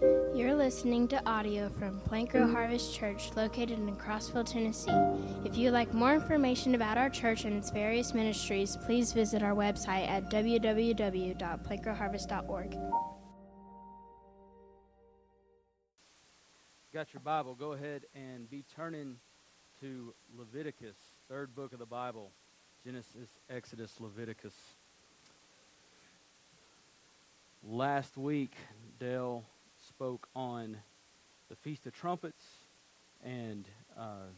You're listening to audio from Plant Grow Harvest Church located in Crossville, Tennessee. If you'd like more information about our church and its various ministries, please visit our website at www.plantgrowharvest.org. Got your Bible? Go ahead and be turning to Leviticus, third book of the Bible Genesis, Exodus, Leviticus. Last week, Dale spoke on the Feast of Trumpets and uh,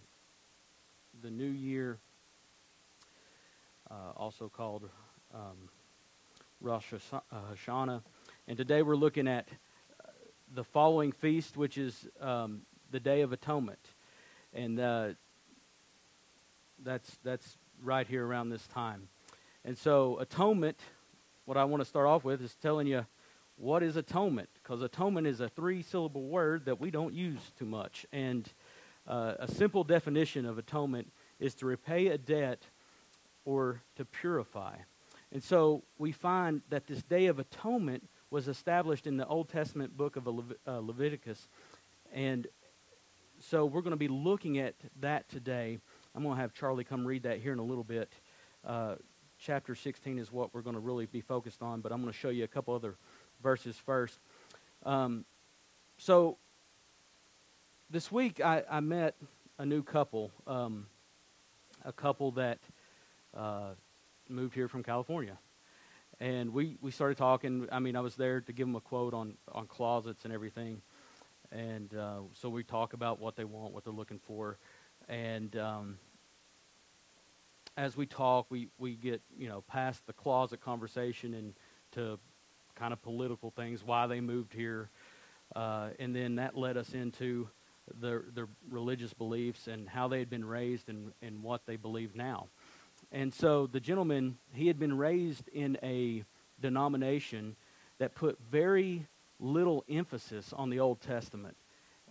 the New Year, uh, also called um, Rosh Hashanah. And today we're looking at uh, the following feast, which is um, the Day of Atonement. And uh, that's, that's right here around this time. And so, atonement, what I want to start off with is telling you what is atonement? Because atonement is a three syllable word that we don't use too much. And uh, a simple definition of atonement is to repay a debt or to purify. And so we find that this day of atonement was established in the Old Testament book of uh, Leviticus. And so we're going to be looking at that today. I'm going to have Charlie come read that here in a little bit. Uh, chapter 16 is what we're going to really be focused on, but I'm going to show you a couple other verses first. Um, so this week I, I, met a new couple, um, a couple that uh, moved here from California. And we, we started talking. I mean, I was there to give them a quote on, on closets and everything. And uh, so we talk about what they want, what they're looking for. And um, as we talk, we, we get, you know, past the closet conversation and to kind of political things, why they moved here. Uh, and then that led us into their, their religious beliefs and how they had been raised and, and what they believe now. And so the gentleman, he had been raised in a denomination that put very little emphasis on the Old Testament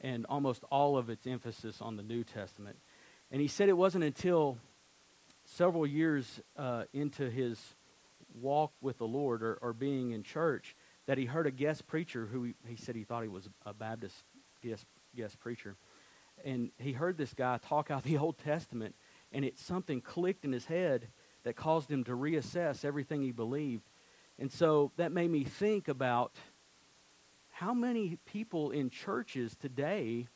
and almost all of its emphasis on the New Testament. And he said it wasn't until several years uh, into his walk with the Lord or, or being in church that he heard a guest preacher who he, he said he thought he was a Baptist guest, guest preacher. And he heard this guy talk out the Old Testament, and it something clicked in his head that caused him to reassess everything he believed. And so that made me think about how many people in churches today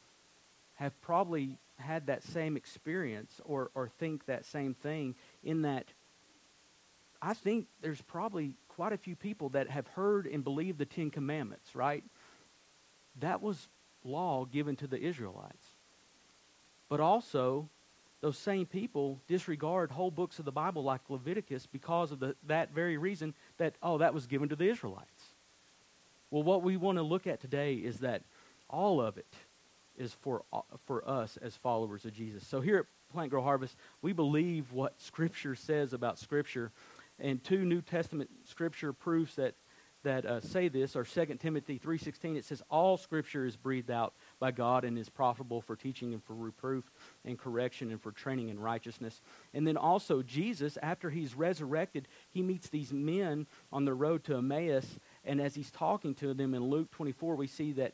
have probably had that same experience or, or think that same thing in that I think there's probably quite a few people that have heard and believed the Ten Commandments, right? That was law given to the Israelites. But also, those same people disregard whole books of the Bible like Leviticus because of the, that very reason that, oh, that was given to the Israelites. Well, what we want to look at today is that all of it is for, for us as followers of Jesus. So here at Plant Grow Harvest, we believe what Scripture says about Scripture and two New Testament scripture proofs that that uh, say this are 2 Timothy 3:16 it says all scripture is breathed out by God and is profitable for teaching and for reproof and correction and for training in righteousness. And then also Jesus after he's resurrected, he meets these men on the road to Emmaus and as he's talking to them in Luke 24 we see that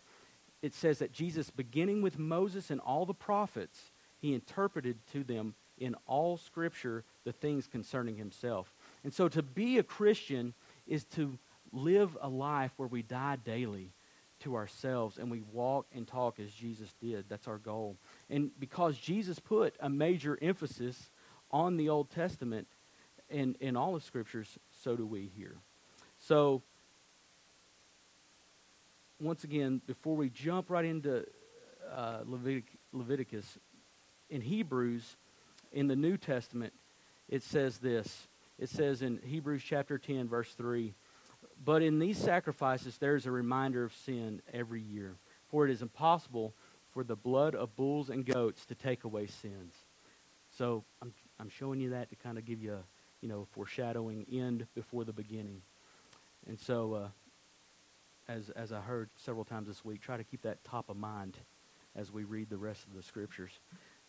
it says that Jesus beginning with Moses and all the prophets, he interpreted to them in all scripture the things concerning himself. And so to be a Christian is to live a life where we die daily to ourselves and we walk and talk as Jesus did. That's our goal. And because Jesus put a major emphasis on the Old Testament and in all the scriptures, so do we here. So, once again, before we jump right into uh, Levitic- Leviticus, in Hebrews, in the New Testament, it says this it says in Hebrews chapter 10, verse 3 But in these sacrifices there is a reminder of sin every year, for it is impossible for the blood of bulls and goats to take away sins. So I'm, I'm showing you that to kind of give you a you know, foreshadowing end before the beginning. And so, uh, as, as I heard several times this week, try to keep that top of mind as we read the rest of the scriptures.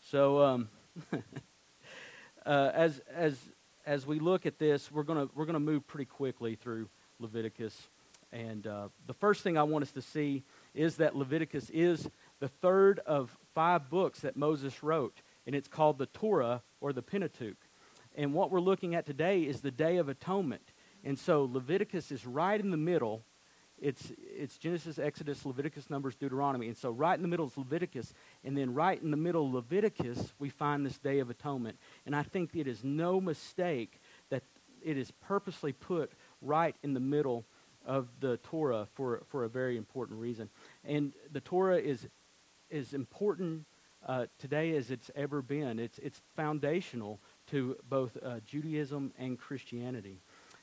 So, um, uh, as, as as we look at this, we're going we're gonna move pretty quickly through Leviticus. And uh, the first thing I want us to see is that Leviticus is the third of five books that Moses wrote, and it's called the Torah or the Pentateuch. And what we're looking at today is the Day of Atonement. And so Leviticus is right in the middle. It's, it's Genesis, Exodus, Leviticus, Numbers, Deuteronomy. And so right in the middle is Leviticus. And then right in the middle of Leviticus, we find this Day of Atonement. And I think it is no mistake that it is purposely put right in the middle of the Torah for, for a very important reason. And the Torah is as important uh, today as it's ever been. It's, it's foundational to both uh, Judaism and Christianity.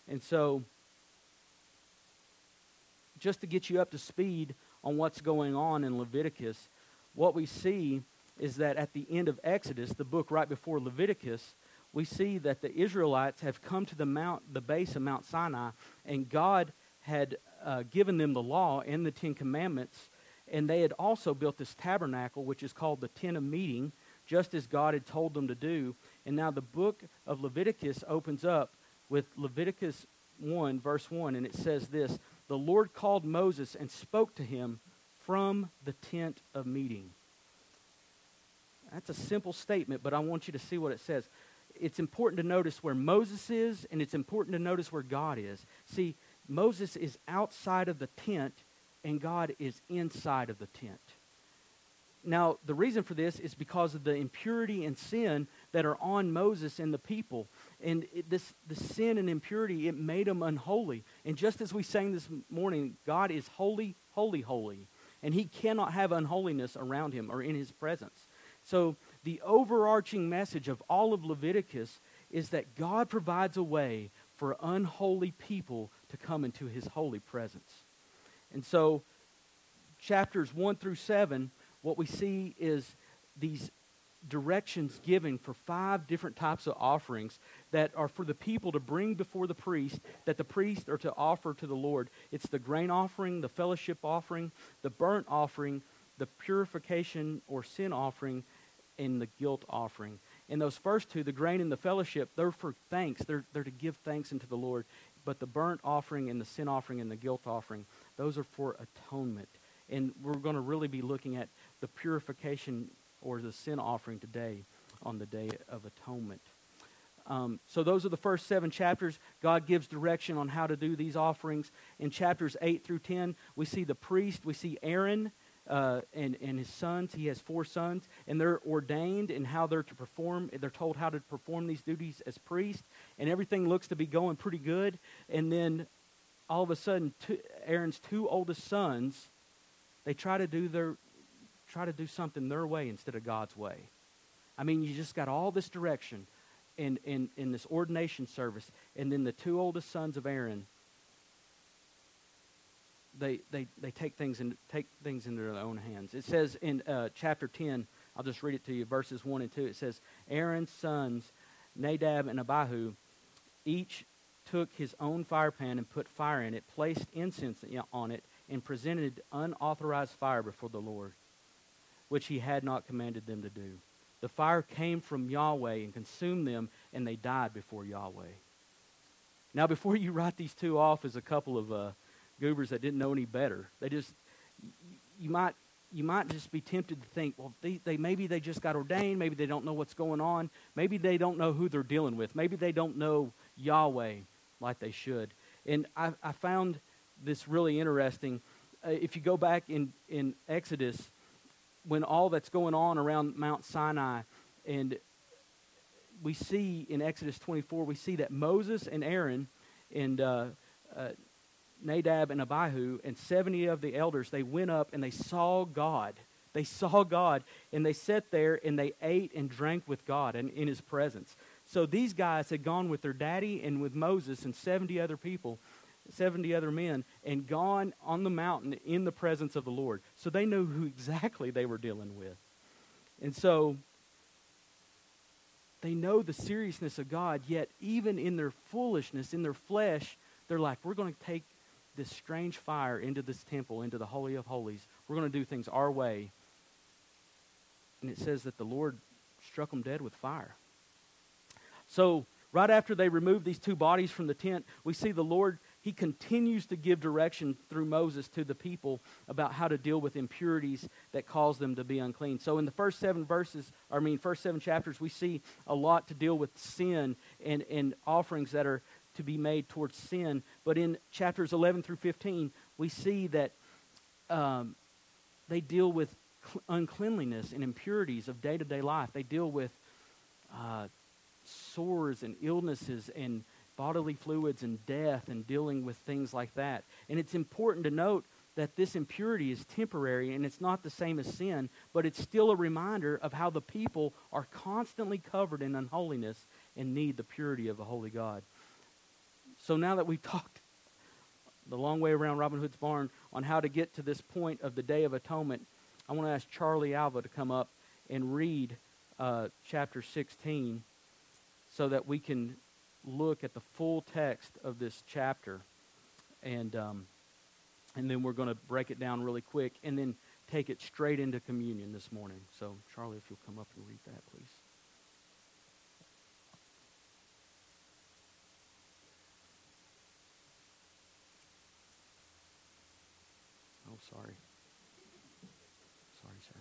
And so, just to get you up to speed on what's going on in Leviticus, what we see is that at the end of Exodus, the book right before Leviticus, we see that the Israelites have come to the mount, the base of Mount Sinai, and God had uh, given them the law and the Ten Commandments, and they had also built this tabernacle, which is called the Tent of Meeting, just as God had told them to do. And now the book of Leviticus opens up with Leviticus 1, verse 1, and it says this The Lord called Moses and spoke to him from the tent of meeting. That's a simple statement, but I want you to see what it says. It's important to notice where Moses is, and it's important to notice where God is. See, Moses is outside of the tent, and God is inside of the tent. Now, the reason for this is because of the impurity and sin that are on Moses and the people. And it, this, the sin and impurity, it made them unholy. And just as we sang this morning, God is holy, holy, holy. And he cannot have unholiness around him or in his presence. So, the overarching message of all of Leviticus is that God provides a way for unholy people to come into his holy presence. And so, chapters 1 through 7, what we see is these directions given for five different types of offerings that are for the people to bring before the priest, that the priest are to offer to the Lord. It's the grain offering, the fellowship offering, the burnt offering, the purification or sin offering, and the guilt offering. And those first two, the grain and the fellowship, they're for thanks. They're, they're to give thanks unto the Lord. But the burnt offering and the sin offering and the guilt offering, those are for atonement. And we're going to really be looking at the purification or the sin offering today on the Day of Atonement. Um, so those are the first seven chapters. God gives direction on how to do these offerings. In chapters 8 through 10, we see the priest, we see Aaron uh, and, and his sons. He has four sons, and they're ordained in how they're to perform. They're told how to perform these duties as priest, and everything looks to be going pretty good. And then all of a sudden, two, Aaron's two oldest sons, they try to do their try to do something their way instead of God's way. I mean, you just got all this direction in, in, in this ordination service, and then the two oldest sons of Aaron, they, they, they take, things in, take things into their own hands. It says in uh, chapter 10, I'll just read it to you, verses 1 and 2. It says, Aaron's sons, Nadab and Abihu, each took his own fire pan and put fire in it, placed incense on it, and presented unauthorized fire before the Lord which he had not commanded them to do. The fire came from Yahweh and consumed them, and they died before Yahweh. Now, before you write these two off as a couple of uh, goobers that didn't know any better, they just you might you might just be tempted to think, well, they, they maybe they just got ordained, maybe they don't know what's going on, maybe they don't know who they're dealing with, maybe they don't know Yahweh like they should. And I, I found this really interesting. Uh, if you go back in in Exodus when all that's going on around Mount Sinai, and we see in Exodus 24, we see that Moses and Aaron and uh, uh, Nadab and Abihu and 70 of the elders, they went up and they saw God. They saw God and they sat there and they ate and drank with God and in his presence. So these guys had gone with their daddy and with Moses and 70 other people 70 other men and gone on the mountain in the presence of the Lord. So they knew who exactly they were dealing with. And so they know the seriousness of God, yet even in their foolishness, in their flesh, they're like, we're going to take this strange fire into this temple, into the Holy of Holies. We're going to do things our way. And it says that the Lord struck them dead with fire. So, right after they removed these two bodies from the tent, we see the Lord he continues to give direction through Moses to the people about how to deal with impurities that cause them to be unclean. So in the first seven verses, I mean, first seven chapters, we see a lot to deal with sin and, and offerings that are to be made towards sin. But in chapters 11 through 15, we see that um, they deal with cl- uncleanliness and impurities of day to day life. They deal with uh, sores and illnesses and bodily fluids and death and dealing with things like that. And it's important to note that this impurity is temporary and it's not the same as sin, but it's still a reminder of how the people are constantly covered in unholiness and need the purity of a holy God. So now that we've talked the long way around Robin Hood's barn on how to get to this point of the Day of Atonement, I want to ask Charlie Alva to come up and read uh, chapter 16 so that we can look at the full text of this chapter, and um, and then we're going to break it down really quick, and then take it straight into communion this morning. So, Charlie, if you'll come up and read that, please. Oh, sorry. Sorry, sir.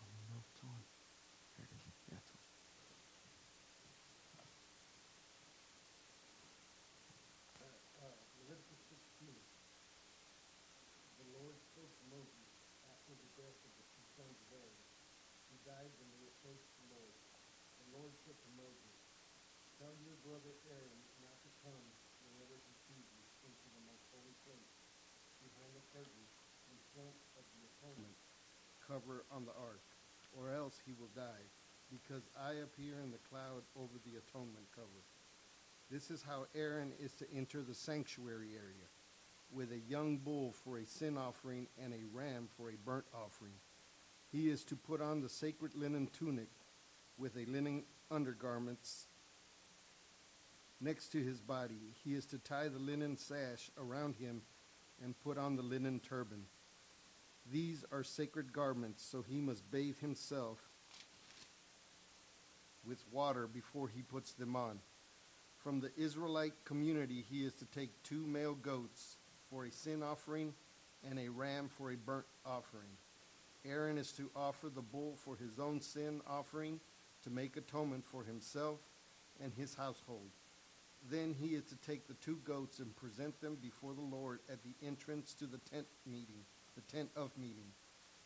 Oh, no, it's on. There it is. Yeah, it's on. Leviticus 16. The Lord spoke to Moses after the death of the two sons of Aaron, who died when they approached the Lord. The Lord said to Moses, Tell your brother Aaron not to come whenever he sees you into the most holy place, behind the curtain in front of the atonement cover on the ark, or else he will die, because I appear in the cloud over the atonement cover. This is how Aaron is to enter the sanctuary area with a young bull for a sin offering and a ram for a burnt offering. He is to put on the sacred linen tunic with a linen undergarments next to his body. He is to tie the linen sash around him and put on the linen turban. These are sacred garments, so he must bathe himself with water before he puts them on. From the Israelite community, he is to take two male goats for a sin offering and a ram for a burnt offering. Aaron is to offer the bull for his own sin offering to make atonement for himself and his household. Then he is to take the two goats and present them before the Lord at the entrance to the tent meeting, the tent of meeting.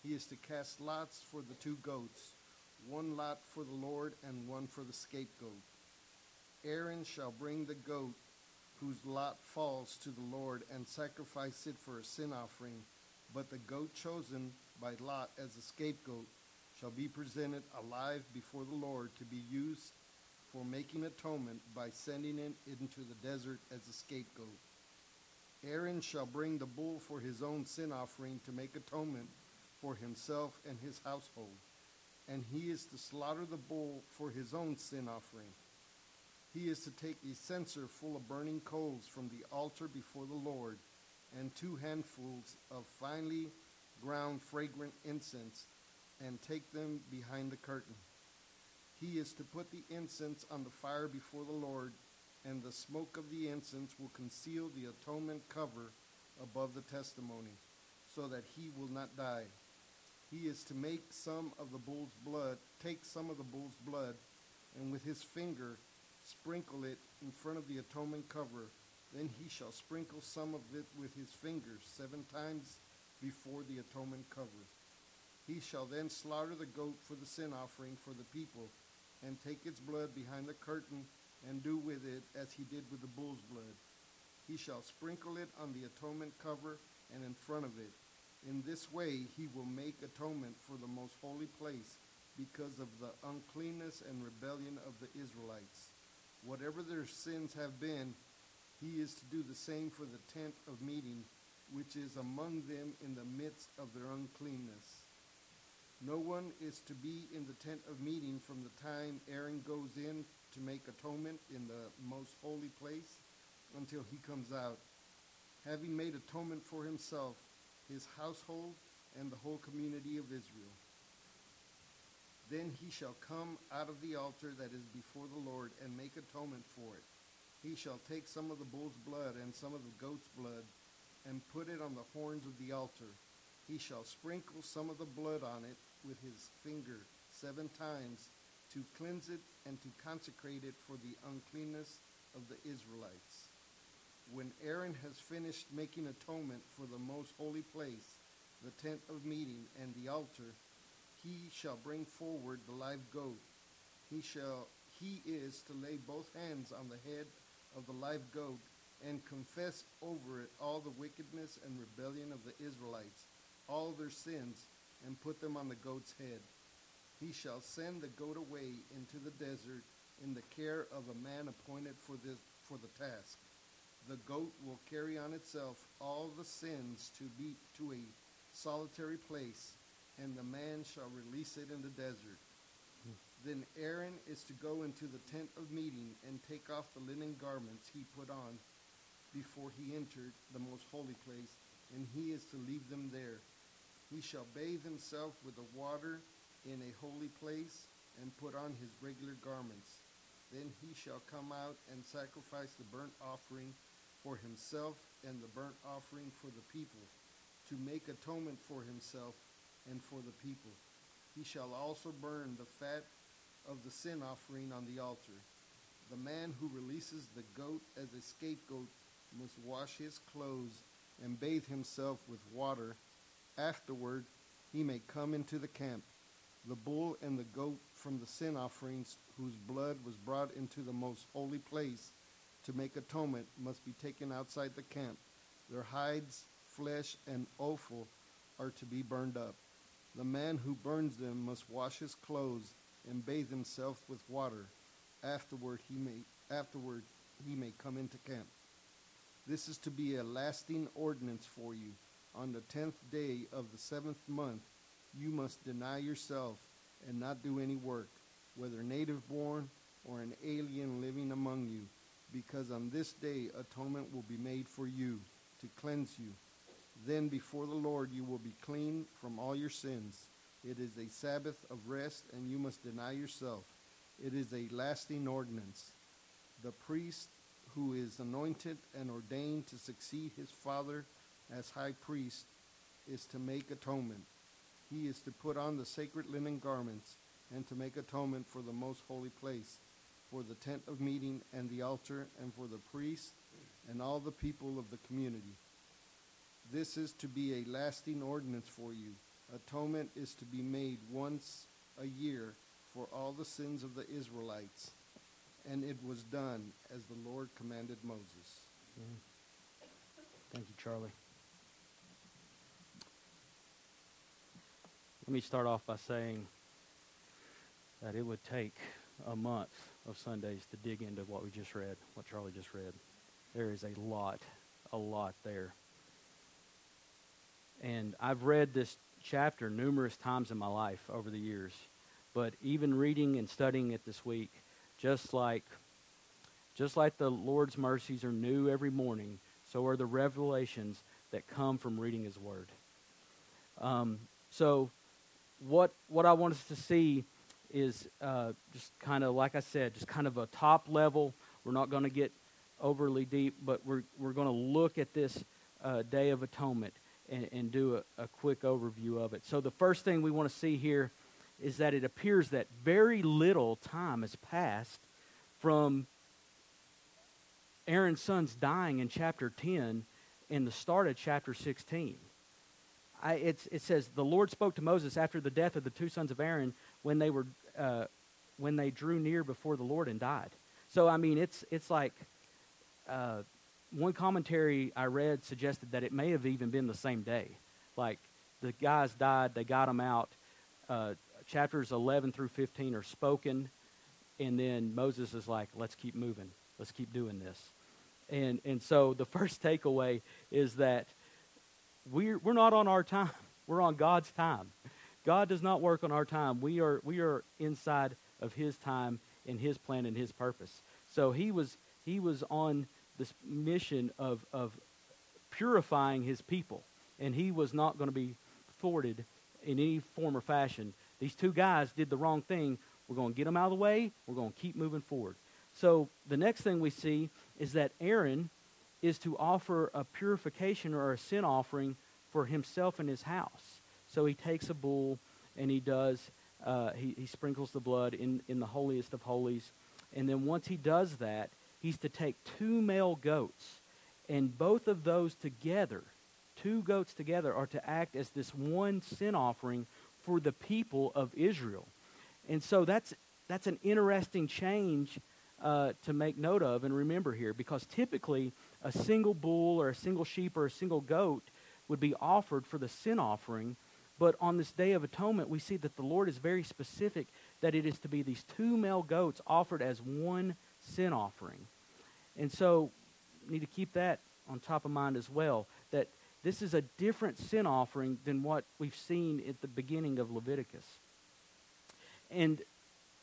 He is to cast lots for the two goats, one lot for the Lord and one for the scapegoat. Aaron shall bring the goat whose lot falls to the Lord and sacrifice it for a sin offering, but the goat chosen by Lot as a scapegoat shall be presented alive before the Lord to be used for making atonement by sending it into the desert as a scapegoat. Aaron shall bring the bull for his own sin offering to make atonement for himself and his household, and he is to slaughter the bull for his own sin offering. He is to take a censer full of burning coals from the altar before the Lord, and two handfuls of finely ground fragrant incense, and take them behind the curtain. He is to put the incense on the fire before the Lord, and the smoke of the incense will conceal the atonement cover above the testimony, so that he will not die. He is to make some of the bull's blood, take some of the bull's blood, and with his finger sprinkle it in front of the atonement cover. Then he shall sprinkle some of it with his fingers seven times before the atonement cover. He shall then slaughter the goat for the sin offering for the people, and take its blood behind the curtain, and do with it as he did with the bull's blood. He shall sprinkle it on the atonement cover and in front of it. In this way he will make atonement for the most holy place because of the uncleanness and rebellion of the Israelites. Whatever their sins have been, he is to do the same for the tent of meeting, which is among them in the midst of their uncleanness. No one is to be in the tent of meeting from the time Aaron goes in to make atonement in the most holy place until he comes out, having made atonement for himself, his household, and the whole community of Israel. Then he shall come out of the altar that is before the Lord and make atonement for it, He shall take some of the bull's blood and some of the goat's blood and put it on the horns of the altar. He shall sprinkle some of the blood on it with his finger seven times to cleanse it and to consecrate it for the uncleanness of the Israelites. When Aaron has finished making atonement for the most holy place, the tent of meeting, and the altar, he shall bring forward the live goat. He shall he is to lay both hands on the head of the live goat and confess over it all the wickedness and rebellion of the Israelites, all their sins, and put them on the goat's head. He shall send the goat away into the desert in the care of a man appointed for this for the task. The goat will carry on itself all the sins to be to a solitary place, and the man shall release it in the desert. Then Aaron is to go into the tent of meeting and take off the linen garments he put on before he entered the most holy place, and he is to leave them there. He shall bathe himself with the water in a holy place and put on his regular garments. Then he shall come out and sacrifice the burnt offering for himself and the burnt offering for the people, to make atonement for himself and for the people. He shall also burn the fat of the sin offering on the altar. The man who releases the goat as a scapegoat must wash his clothes and bathe himself with water. Afterward, he may come into the camp. The bull and the goat from the sin offerings, whose blood was brought into the most holy place to make atonement, must be taken outside the camp. Their hides, flesh, and offal are to be burned up. The man who burns them must wash his clothes and bathe himself with water. Afterward he may afterward he may come into camp. This is to be a lasting ordinance for you. On the tenth day of the seventh month you must deny yourself and not do any work, whether native born or an alien living among you, because on this day atonement will be made for you to cleanse you. Then before the Lord you will be clean from all your sins. It is a Sabbath of rest, and you must deny yourself. It is a lasting ordinance. The priest who is anointed and ordained to succeed his father as high priest is to make atonement. He is to put on the sacred linen garments and to make atonement for the most holy place, for the tent of meeting and the altar, and for the priest and all the people of the community. This is to be a lasting ordinance for you. Atonement is to be made once a year for all the sins of the Israelites. And it was done as the Lord commanded Moses. Thank you, Charlie. Let me start off by saying that it would take a month of Sundays to dig into what we just read, what Charlie just read. There is a lot, a lot there. And I've read this chapter numerous times in my life over the years. But even reading and studying it this week, just like just like the Lord's mercies are new every morning, so are the revelations that come from reading His Word. Um, so, what what I want us to see is uh, just kind of like I said, just kind of a top level. We're not going to get overly deep, but we're we're going to look at this uh, Day of Atonement and, and do a, a quick overview of it. So, the first thing we want to see here is that it appears that very little time has passed from Aaron's sons dying in chapter 10 and the start of chapter 16. I, it says, The Lord spoke to Moses after the death of the two sons of Aaron when they, were, uh, when they drew near before the Lord and died. So, I mean, it's, it's like uh, one commentary I read suggested that it may have even been the same day. Like the guys died, they got them out. Uh, chapters 11 through 15 are spoken, and then Moses is like, let's keep moving, let's keep doing this. And, and so the first takeaway is that we're, we're not on our time, we're on God's time. God does not work on our time. We are, we are inside of His time and His plan and His purpose. So he was, he was on this mission of, of purifying his people. And he was not going to be thwarted in any form or fashion. These two guys did the wrong thing. We're going to get them out of the way. We're going to keep moving forward. So the next thing we see is that Aaron is to offer a purification or a sin offering for himself and his house. So he takes a bull and he does, uh, he, he sprinkles the blood in, in the holiest of holies. And then once he does that, he's to take two male goats. And both of those together, two goats together, are to act as this one sin offering for the people of Israel. And so that's, that's an interesting change uh, to make note of and remember here because typically a single bull or a single sheep or a single goat would be offered for the sin offering. But on this Day of Atonement, we see that the Lord is very specific that it is to be these two male goats offered as one sin offering. And so, need to keep that on top of mind as well. That this is a different sin offering than what we've seen at the beginning of Leviticus. And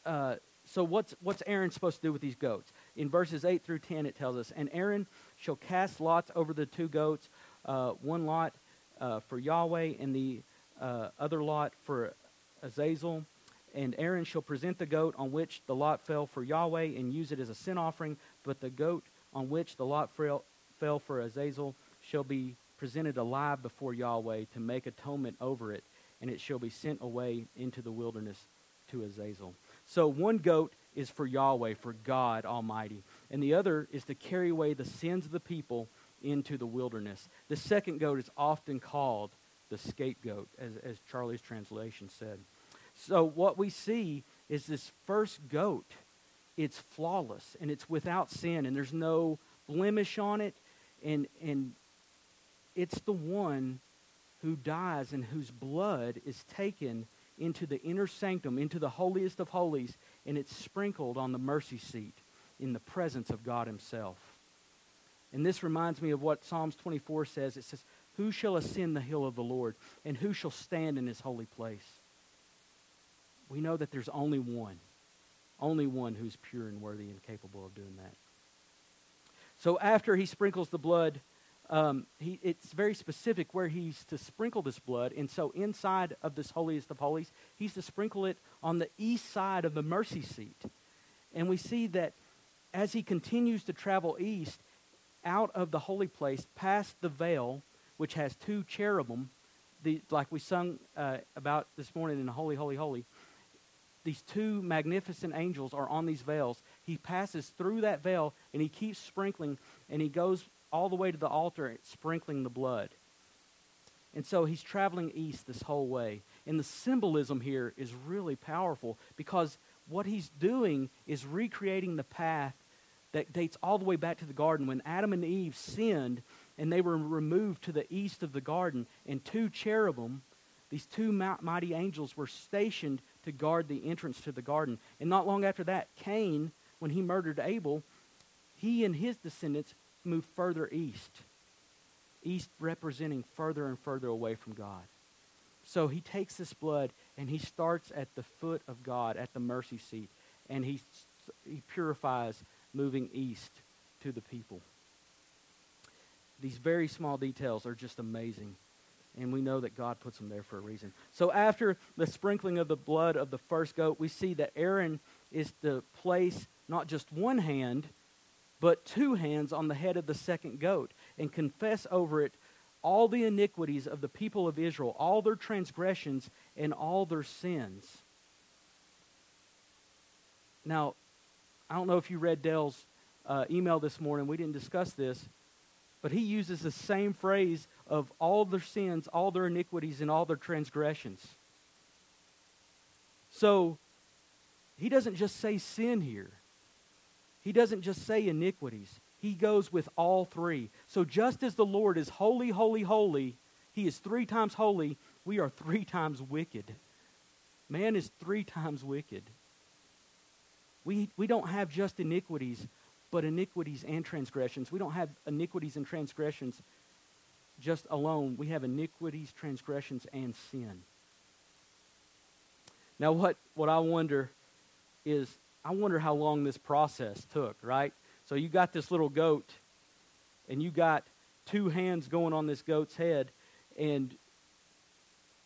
uh, so, what's, what's Aaron supposed to do with these goats? In verses 8 through 10, it tells us, And Aaron shall cast lots over the two goats, uh, one lot uh, for Yahweh, and the uh, other lot for Azazel. And Aaron shall present the goat on which the lot fell for Yahweh and use it as a sin offering, but the goat on which the lot fell, fell for Azazel shall be presented alive before Yahweh to make atonement over it, and it shall be sent away into the wilderness to Azazel. So one goat is for Yahweh, for God Almighty, and the other is to carry away the sins of the people into the wilderness. The second goat is often called the scapegoat, as, as Charlie's translation said. So what we see is this first goat, it's flawless and it's without sin, and there's no blemish on it, and, and it's the one who dies and whose blood is taken into the inner sanctum, into the holiest of holies, and it's sprinkled on the mercy seat in the presence of God Himself. And this reminds me of what Psalms 24 says. It says, Who shall ascend the hill of the Lord, and who shall stand in His holy place? We know that there's only one, only one who's pure and worthy and capable of doing that. So after He sprinkles the blood, um, he, it's very specific where he's to sprinkle this blood. And so inside of this holiest of holies, he's to sprinkle it on the east side of the mercy seat. And we see that as he continues to travel east out of the holy place, past the veil, which has two cherubim, the, like we sung uh, about this morning in Holy, Holy, Holy, these two magnificent angels are on these veils. He passes through that veil and he keeps sprinkling and he goes all the way to the altar, sprinkling the blood. And so he's traveling east this whole way. And the symbolism here is really powerful because what he's doing is recreating the path that dates all the way back to the garden when Adam and Eve sinned and they were removed to the east of the garden. And two cherubim, these two mighty angels, were stationed to guard the entrance to the garden. And not long after that, Cain, when he murdered Abel, he and his descendants move further east. East representing further and further away from God. So he takes this blood and he starts at the foot of God, at the mercy seat, and he, he purifies moving east to the people. These very small details are just amazing. And we know that God puts them there for a reason. So after the sprinkling of the blood of the first goat, we see that Aaron is to place not just one hand, but two hands on the head of the second goat, and confess over it all the iniquities of the people of Israel, all their transgressions, and all their sins. Now, I don't know if you read Dell's uh, email this morning. We didn't discuss this, but he uses the same phrase of all their sins, all their iniquities, and all their transgressions. So, he doesn't just say sin here he doesn't just say iniquities, he goes with all three. So just as the Lord is holy, holy, holy, he is three times holy, we are three times wicked. Man is three times wicked. We, we don't have just iniquities, but iniquities and transgressions. We don't have iniquities and transgressions just alone. We have iniquities, transgressions, and sin. Now, what, what I wonder is I wonder how long this process took, right? So you got this little goat, and you got two hands going on this goat's head, and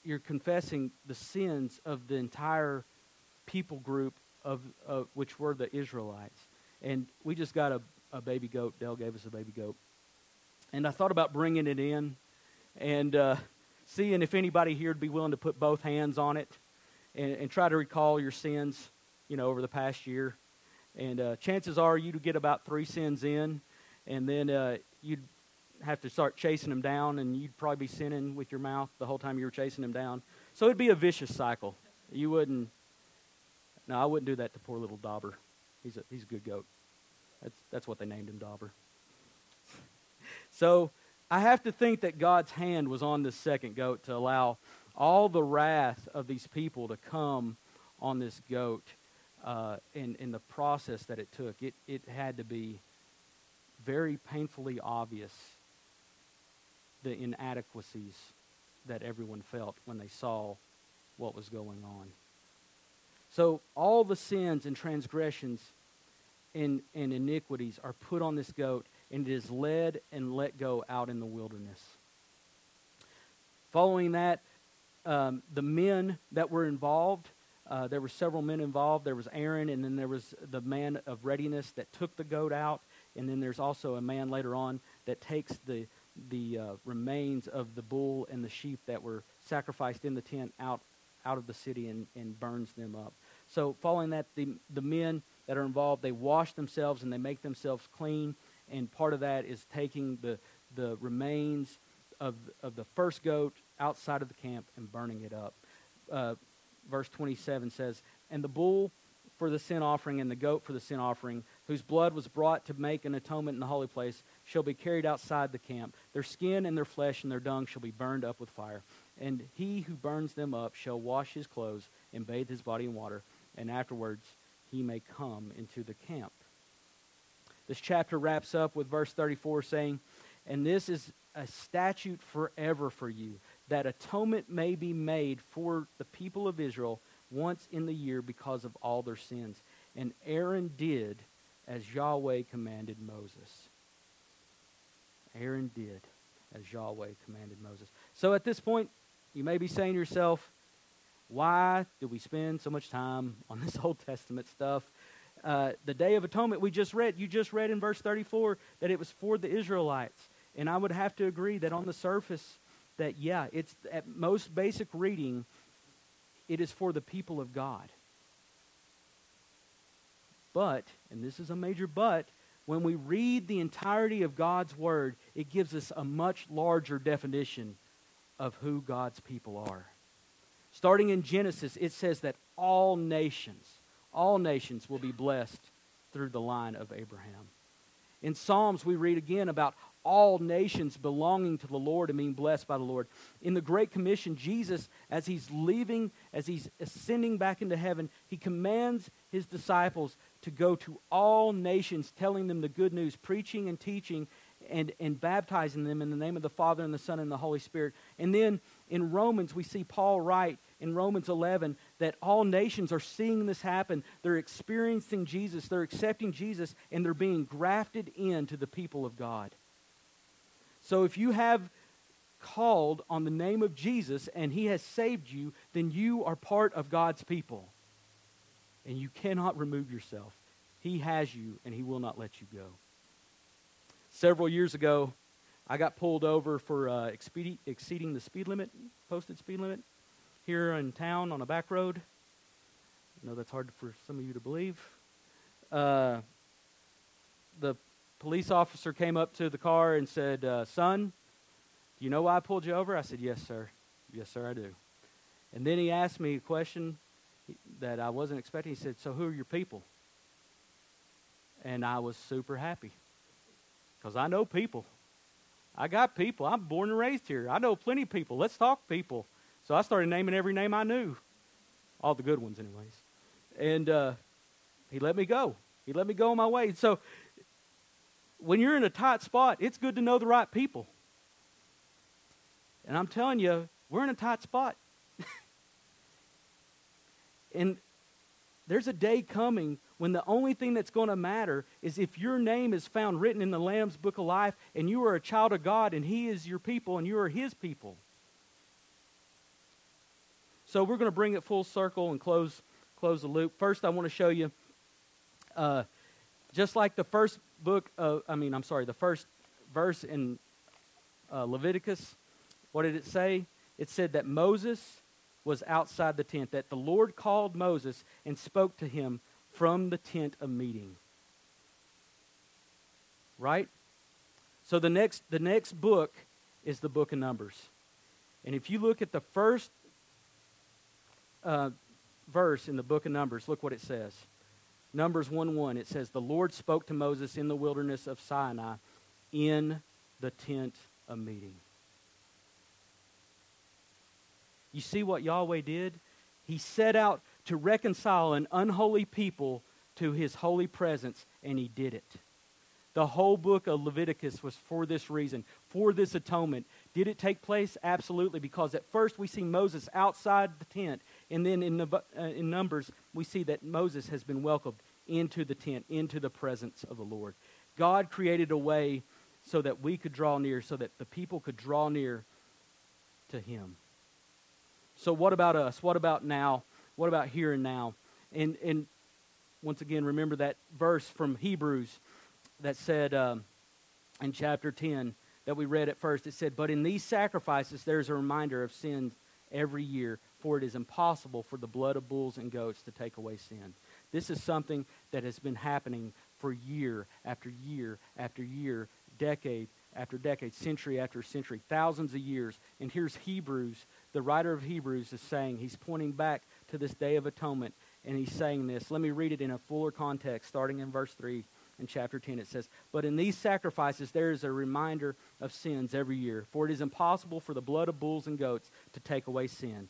you're confessing the sins of the entire people group of, of which were the Israelites. And we just got a a baby goat. Dell gave us a baby goat. And I thought about bringing it in and uh, seeing if anybody here would be willing to put both hands on it and, and try to recall your sins, you know, over the past year. And uh, chances are you'd get about three sins in, and then uh, you'd have to start chasing them down, and you'd probably be sinning with your mouth the whole time you were chasing them down. So it'd be a vicious cycle. You wouldn't. No, I wouldn't do that to poor little Dauber. He's a he's a good goat. That's that's what they named him, Dauber. so I have to think that God's hand was on this second goat to allow all the wrath of these people to come on this goat uh, in, in the process that it took. It, it had to be very painfully obvious the inadequacies that everyone felt when they saw what was going on. So all the sins and transgressions and, and iniquities are put on this goat, and it is led and let go out in the wilderness. Following that, um, the men that were involved, uh, there were several men involved. There was Aaron, and then there was the man of readiness that took the goat out, and then there's also a man later on that takes the the uh, remains of the bull and the sheep that were sacrificed in the tent out out of the city and, and burns them up. So following that, the the men that are involved they wash themselves and they make themselves clean, and part of that is taking the the remains of of the first goat outside of the camp and burning it up. Uh, verse 27 says, And the bull for the sin offering and the goat for the sin offering, whose blood was brought to make an atonement in the holy place, shall be carried outside the camp. Their skin and their flesh and their dung shall be burned up with fire. And he who burns them up shall wash his clothes and bathe his body in water, and afterwards he may come into the camp. This chapter wraps up with verse 34 saying, And this is a statute forever for you, that atonement may be made for the people of Israel once in the year because of all their sins. And Aaron did as Yahweh commanded Moses. Aaron did as Yahweh commanded Moses. So at this point, you may be saying to yourself, why do we spend so much time on this Old Testament stuff? Uh, the Day of Atonement, we just read, you just read in verse 34 that it was for the Israelites. And I would have to agree that on the surface, that, yeah, it's at most basic reading, it is for the people of God. But, and this is a major but, when we read the entirety of God's Word, it gives us a much larger definition of who God's people are. Starting in Genesis, it says that all nations, all nations will be blessed through the line of Abraham. In Psalms, we read again about all nations belonging to the Lord and being blessed by the Lord. In the Great Commission, Jesus, as he's leaving, as he's ascending back into heaven, he commands his disciples to go to all nations, telling them the good news, preaching and teaching and, and baptizing them in the name of the Father and the Son and the Holy Spirit. And then in Romans, we see Paul write in Romans 11 that all nations are seeing this happen. They're experiencing Jesus, they're accepting Jesus, and they're being grafted into the people of God. So if you have called on the name of Jesus and he has saved you, then you are part of God's people. And you cannot remove yourself. He has you and he will not let you go. Several years ago, I got pulled over for uh, exceeding the speed limit, posted speed limit, here in town on a back road. I know that's hard for some of you to believe. Uh, the police officer came up to the car and said, uh, Son, do you know why I pulled you over? I said, Yes, sir. Yes, sir, I do. And then he asked me a question that I wasn't expecting. He said, So who are your people? And I was super happy because I know people. I got people. I'm born and raised here. I know plenty of people. Let's talk people. So I started naming every name I knew, all the good ones, anyways. And uh, he let me go. He let me go on my way. So when you're in a tight spot, it's good to know the right people. And I'm telling you, we're in a tight spot. and there's a day coming when the only thing that's going to matter is if your name is found written in the Lamb's book of life and you are a child of God and He is your people and you are His people. So we're going to bring it full circle and close, close the loop. First, I want to show you uh, Just like the first book of, I mean, I'm sorry, the first verse in uh, Leviticus, what did it say? It said that Moses was outside the tent, that the Lord called Moses and spoke to him from the tent of meeting. Right? So the next, the next book is the book of Numbers. And if you look at the first uh, verse in the book of Numbers, look what it says. Numbers 1 1, it says, The Lord spoke to Moses in the wilderness of Sinai in the tent of meeting. You see what Yahweh did? He set out to reconcile an unholy people to his holy presence, and he did it. The whole book of Leviticus was for this reason, for this atonement. Did it take place? Absolutely, because at first we see Moses outside the tent, and then in, uh, in Numbers we see that Moses has been welcomed into the tent, into the presence of the Lord. God created a way so that we could draw near, so that the people could draw near to Him. So, what about us? What about now? What about here and now? And, and once again, remember that verse from Hebrews that said um, in chapter 10 that we read at first. It said, But in these sacrifices there's a reminder of sins every year, for it is impossible for the blood of bulls and goats to take away sin. This is something that has been happening for year after year after year, decade after decade, century after century, thousands of years. And here's Hebrews, the writer of Hebrews is saying, he's pointing back to this day of atonement, and he's saying this. Let me read it in a fuller context, starting in verse 3 in chapter 10 it says, But in these sacrifices there is a reminder of sins every year, for it is impossible for the blood of bulls and goats to take away sin.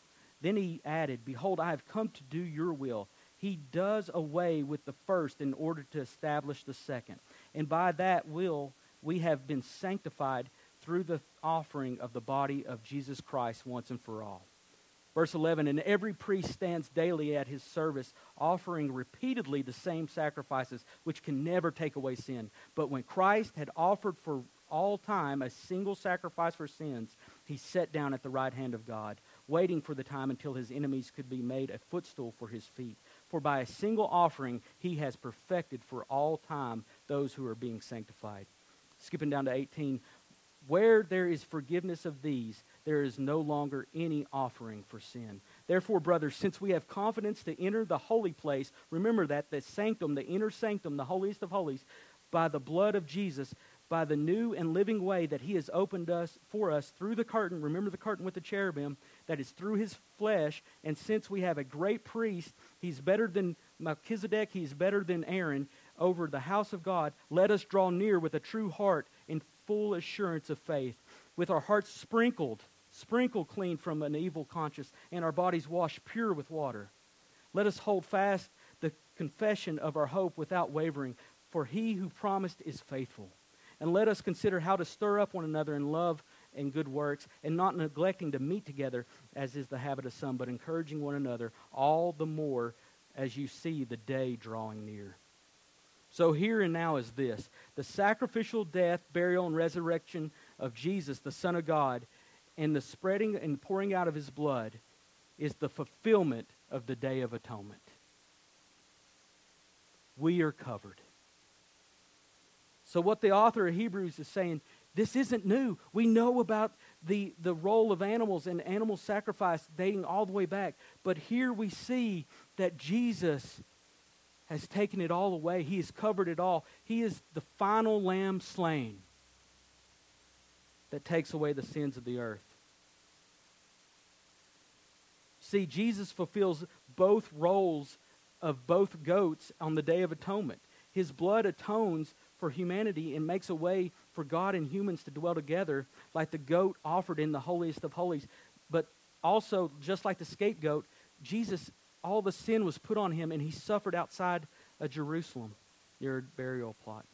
Then he added, Behold, I have come to do your will. He does away with the first in order to establish the second. And by that will, we have been sanctified through the offering of the body of Jesus Christ once and for all. Verse 11, and every priest stands daily at his service, offering repeatedly the same sacrifices, which can never take away sin. But when Christ had offered for all time a single sacrifice for sins, he sat down at the right hand of God, waiting for the time until his enemies could be made a footstool for his feet. For by a single offering, he has perfected for all time those who are being sanctified. Skipping down to 18, where there is forgiveness of these, there is no longer any offering for sin. Therefore, brothers, since we have confidence to enter the holy place, remember that the sanctum, the inner sanctum, the holiest of holies, by the blood of Jesus, by the new and living way that he has opened us for us through the curtain. Remember the curtain with the cherubim, that is through his flesh. And since we have a great priest, he's better than Melchizedek, he's better than Aaron over the house of God. Let us draw near with a true heart in full assurance of faith, with our hearts sprinkled sprinkled clean from an evil conscience, and our bodies washed pure with water. Let us hold fast the confession of our hope without wavering, for he who promised is faithful. And let us consider how to stir up one another in love and good works, and not neglecting to meet together, as is the habit of some, but encouraging one another, all the more as you see the day drawing near. So, here and now is this the sacrificial death, burial, and resurrection of Jesus, the Son of God, and the spreading and pouring out of his blood is the fulfillment of the Day of Atonement. We are covered. So, what the author of Hebrews is saying, this isn't new. We know about the, the role of animals and animal sacrifice dating all the way back. But here we see that Jesus has taken it all away, He has covered it all. He is the final lamb slain that takes away the sins of the earth. See, Jesus fulfills both roles of both goats on the Day of Atonement. His blood atones for humanity and makes a way for God and humans to dwell together, like the goat offered in the holiest of holies. But also, just like the scapegoat, Jesus, all the sin was put on him, and he suffered outside of Jerusalem near a burial plot.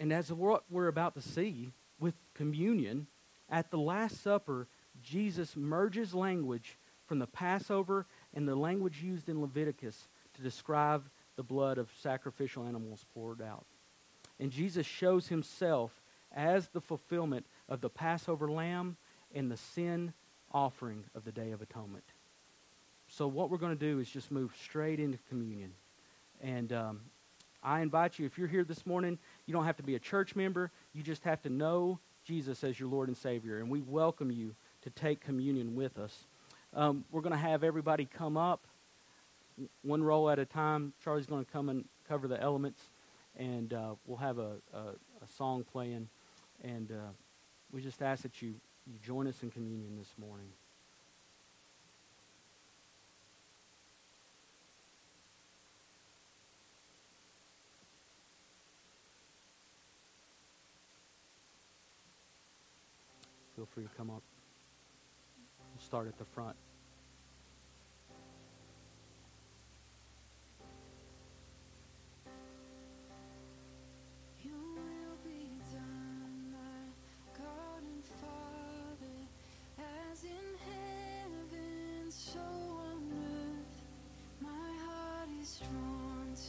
And as what we're about to see with communion, at the Last Supper, Jesus merges language from the Passover and the language used in Leviticus to describe the blood of sacrificial animals poured out. And Jesus shows himself as the fulfillment of the Passover lamb and the sin offering of the Day of Atonement. So, what we're going to do is just move straight into communion. And um, I invite you, if you're here this morning, you don't have to be a church member. You just have to know Jesus as your Lord and Savior. And we welcome you to take communion with us. Um, we're going to have everybody come up one roll at a time. Charlie's going to come and cover the elements, and uh, we'll have a, a, a, song playing. And uh, we just ask that you, you join us in communion this morning. Feel free to come up. We'll start at the front.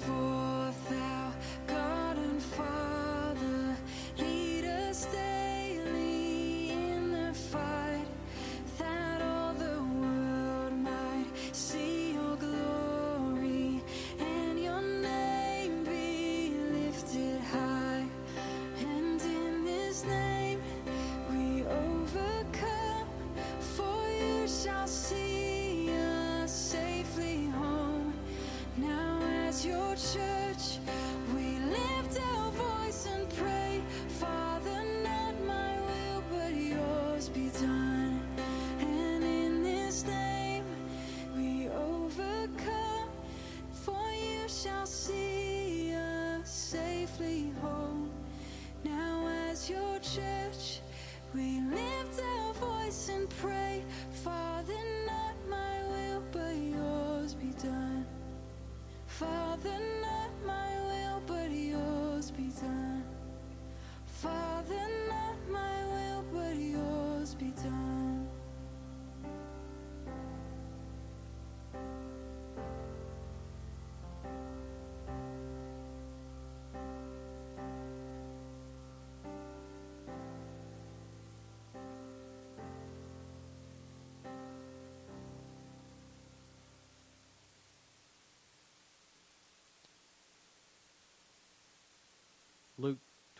church.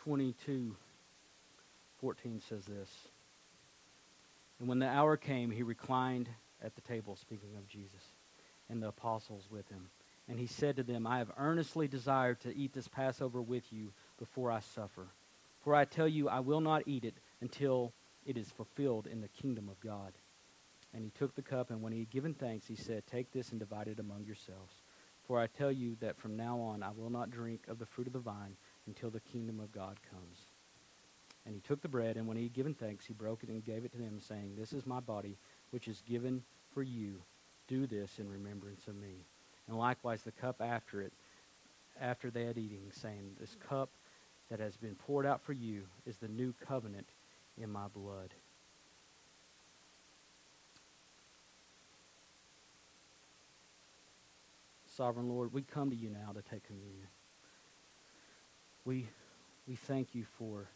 22 14 says this. And when the hour came, he reclined at the table, speaking of Jesus, and the apostles with him. And he said to them, I have earnestly desired to eat this Passover with you before I suffer. For I tell you, I will not eat it until it is fulfilled in the kingdom of God. And he took the cup, and when he had given thanks, he said, Take this and divide it among yourselves. For I tell you that from now on I will not drink of the fruit of the vine until the kingdom of God comes. And he took the bread, and when he had given thanks, he broke it and gave it to them, saying, This is my body, which is given for you. Do this in remembrance of me. And likewise the cup after it, after they had eaten, saying, This cup that has been poured out for you is the new covenant in my blood. Sovereign Lord, we come to you now to take communion. We, we thank you for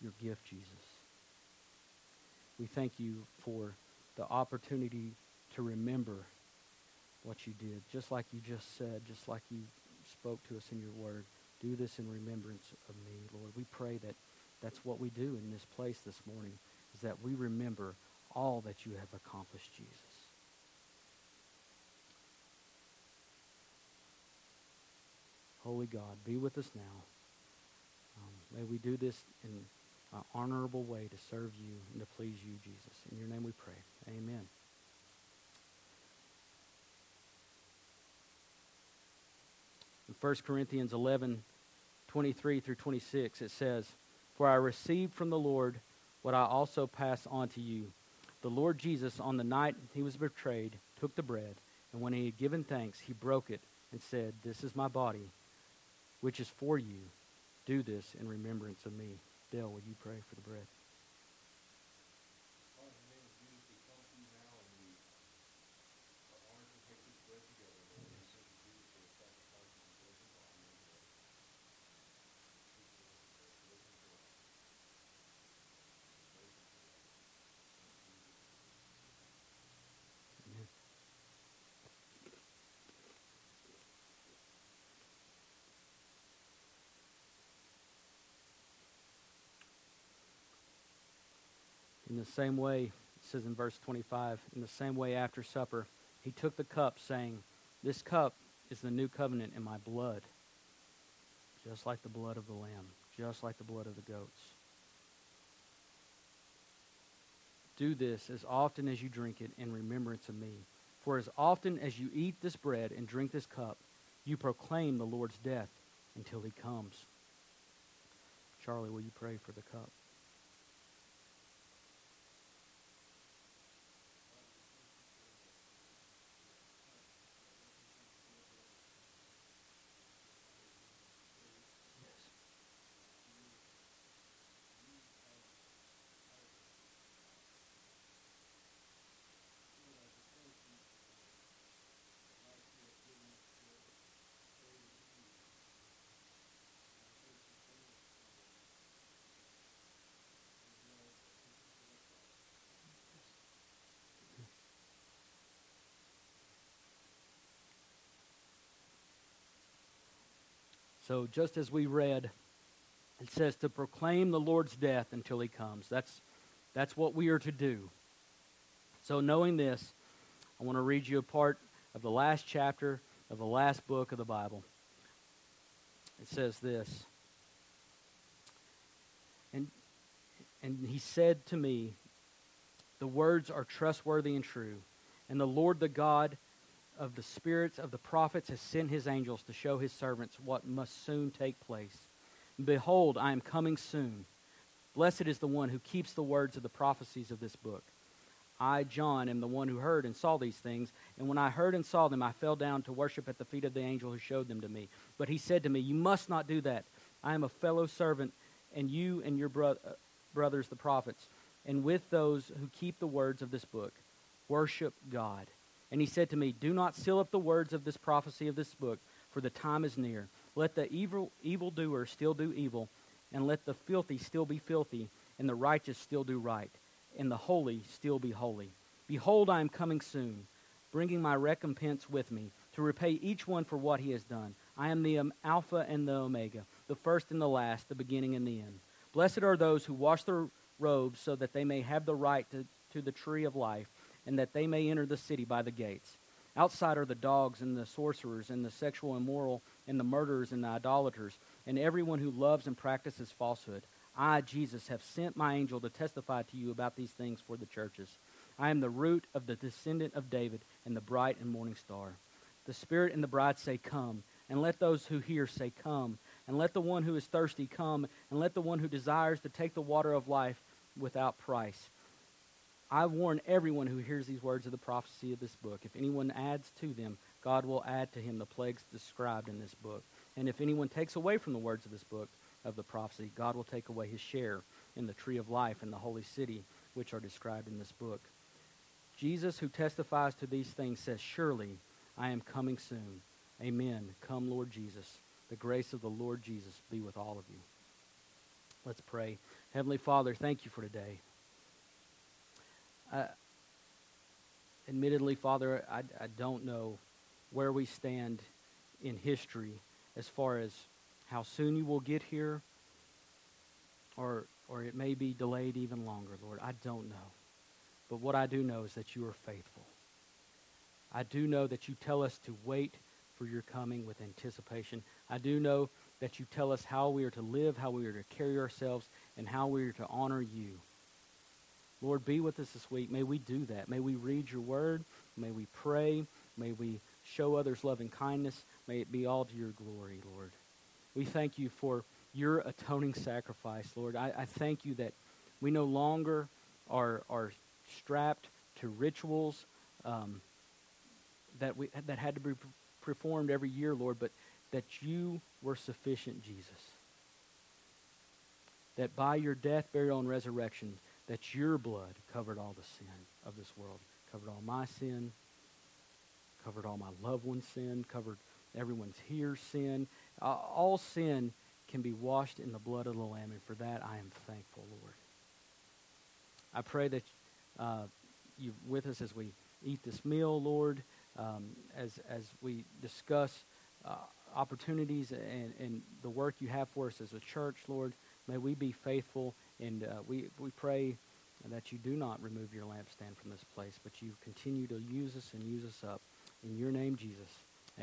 your gift, Jesus. We thank you for the opportunity to remember what you did, just like you just said, just like you spoke to us in your word. Do this in remembrance of me, Lord. We pray that that's what we do in this place this morning, is that we remember all that you have accomplished, Jesus. Holy God, be with us now. Um, may we do this in an honorable way to serve you and to please you, Jesus. In your name we pray. Amen. In 1 Corinthians 11, 23 through 26, it says, For I received from the Lord what I also pass on to you. The Lord Jesus, on the night he was betrayed, took the bread, and when he had given thanks, he broke it and said, This is my body, which is for you. Do this in remembrance of me. Dale, will you pray for the bread? In the same way, it says in verse 25, in the same way after supper, he took the cup, saying, This cup is the new covenant in my blood, just like the blood of the lamb, just like the blood of the goats. Do this as often as you drink it in remembrance of me. For as often as you eat this bread and drink this cup, you proclaim the Lord's death until he comes. Charlie, will you pray for the cup? So just as we read, it says to proclaim the Lord's death until he comes. That's, that's what we are to do. So knowing this, I want to read you a part of the last chapter of the last book of the Bible. It says this. And, and he said to me, The words are trustworthy and true. And the Lord the God of the spirits of the prophets has sent his angels to show his servants what must soon take place. Behold, I am coming soon. Blessed is the one who keeps the words of the prophecies of this book. I, John, am the one who heard and saw these things. And when I heard and saw them, I fell down to worship at the feet of the angel who showed them to me. But he said to me, You must not do that. I am a fellow servant, and you and your bro- uh, brothers, the prophets, and with those who keep the words of this book. Worship God. And he said to me, Do not seal up the words of this prophecy of this book, for the time is near. Let the evil evildoer still do evil, and let the filthy still be filthy, and the righteous still do right, and the holy still be holy. Behold, I am coming soon, bringing my recompense with me, to repay each one for what he has done. I am the Alpha and the Omega, the first and the last, the beginning and the end. Blessed are those who wash their robes so that they may have the right to, to the tree of life and that they may enter the city by the gates. Outside are the dogs and the sorcerers and the sexual immoral and the murderers and the idolaters and everyone who loves and practices falsehood. I, Jesus, have sent my angel to testify to you about these things for the churches. I am the root of the descendant of David and the bright and morning star. The Spirit and the bride say, Come. And let those who hear say, Come. And let the one who is thirsty come. And let the one who desires to take the water of life without price. I warn everyone who hears these words of the prophecy of this book. If anyone adds to them, God will add to him the plagues described in this book. And if anyone takes away from the words of this book of the prophecy, God will take away his share in the tree of life and the holy city, which are described in this book. Jesus, who testifies to these things, says, Surely I am coming soon. Amen. Come, Lord Jesus. The grace of the Lord Jesus be with all of you. Let's pray. Heavenly Father, thank you for today. Admittedly, Father, I, I don't know where we stand in history as far as how soon you will get here, or, or it may be delayed even longer, Lord. I don't know. But what I do know is that you are faithful. I do know that you tell us to wait for your coming with anticipation. I do know that you tell us how we are to live, how we are to carry ourselves, and how we are to honor you. Lord, be with us this week. May we do that. May we read your word. May we pray. May we show others loving kindness. May it be all to your glory, Lord. We thank you for your atoning sacrifice, Lord. I, I thank you that we no longer are, are strapped to rituals um, that, we, that had to be performed every year, Lord, but that you were sufficient, Jesus. That by your death, burial, and resurrection, that your blood covered all the sin of this world, covered all my sin, covered all my loved ones' sin, covered everyone's here sin. All sin can be washed in the blood of the Lamb, and for that I am thankful, Lord. I pray that uh, you with us as we eat this meal, Lord, um, as as we discuss uh, opportunities and, and the work you have for us as a church, Lord. May we be faithful and uh, we, we pray that you do not remove your lampstand from this place, but you continue to use us and use us up. In your name, Jesus.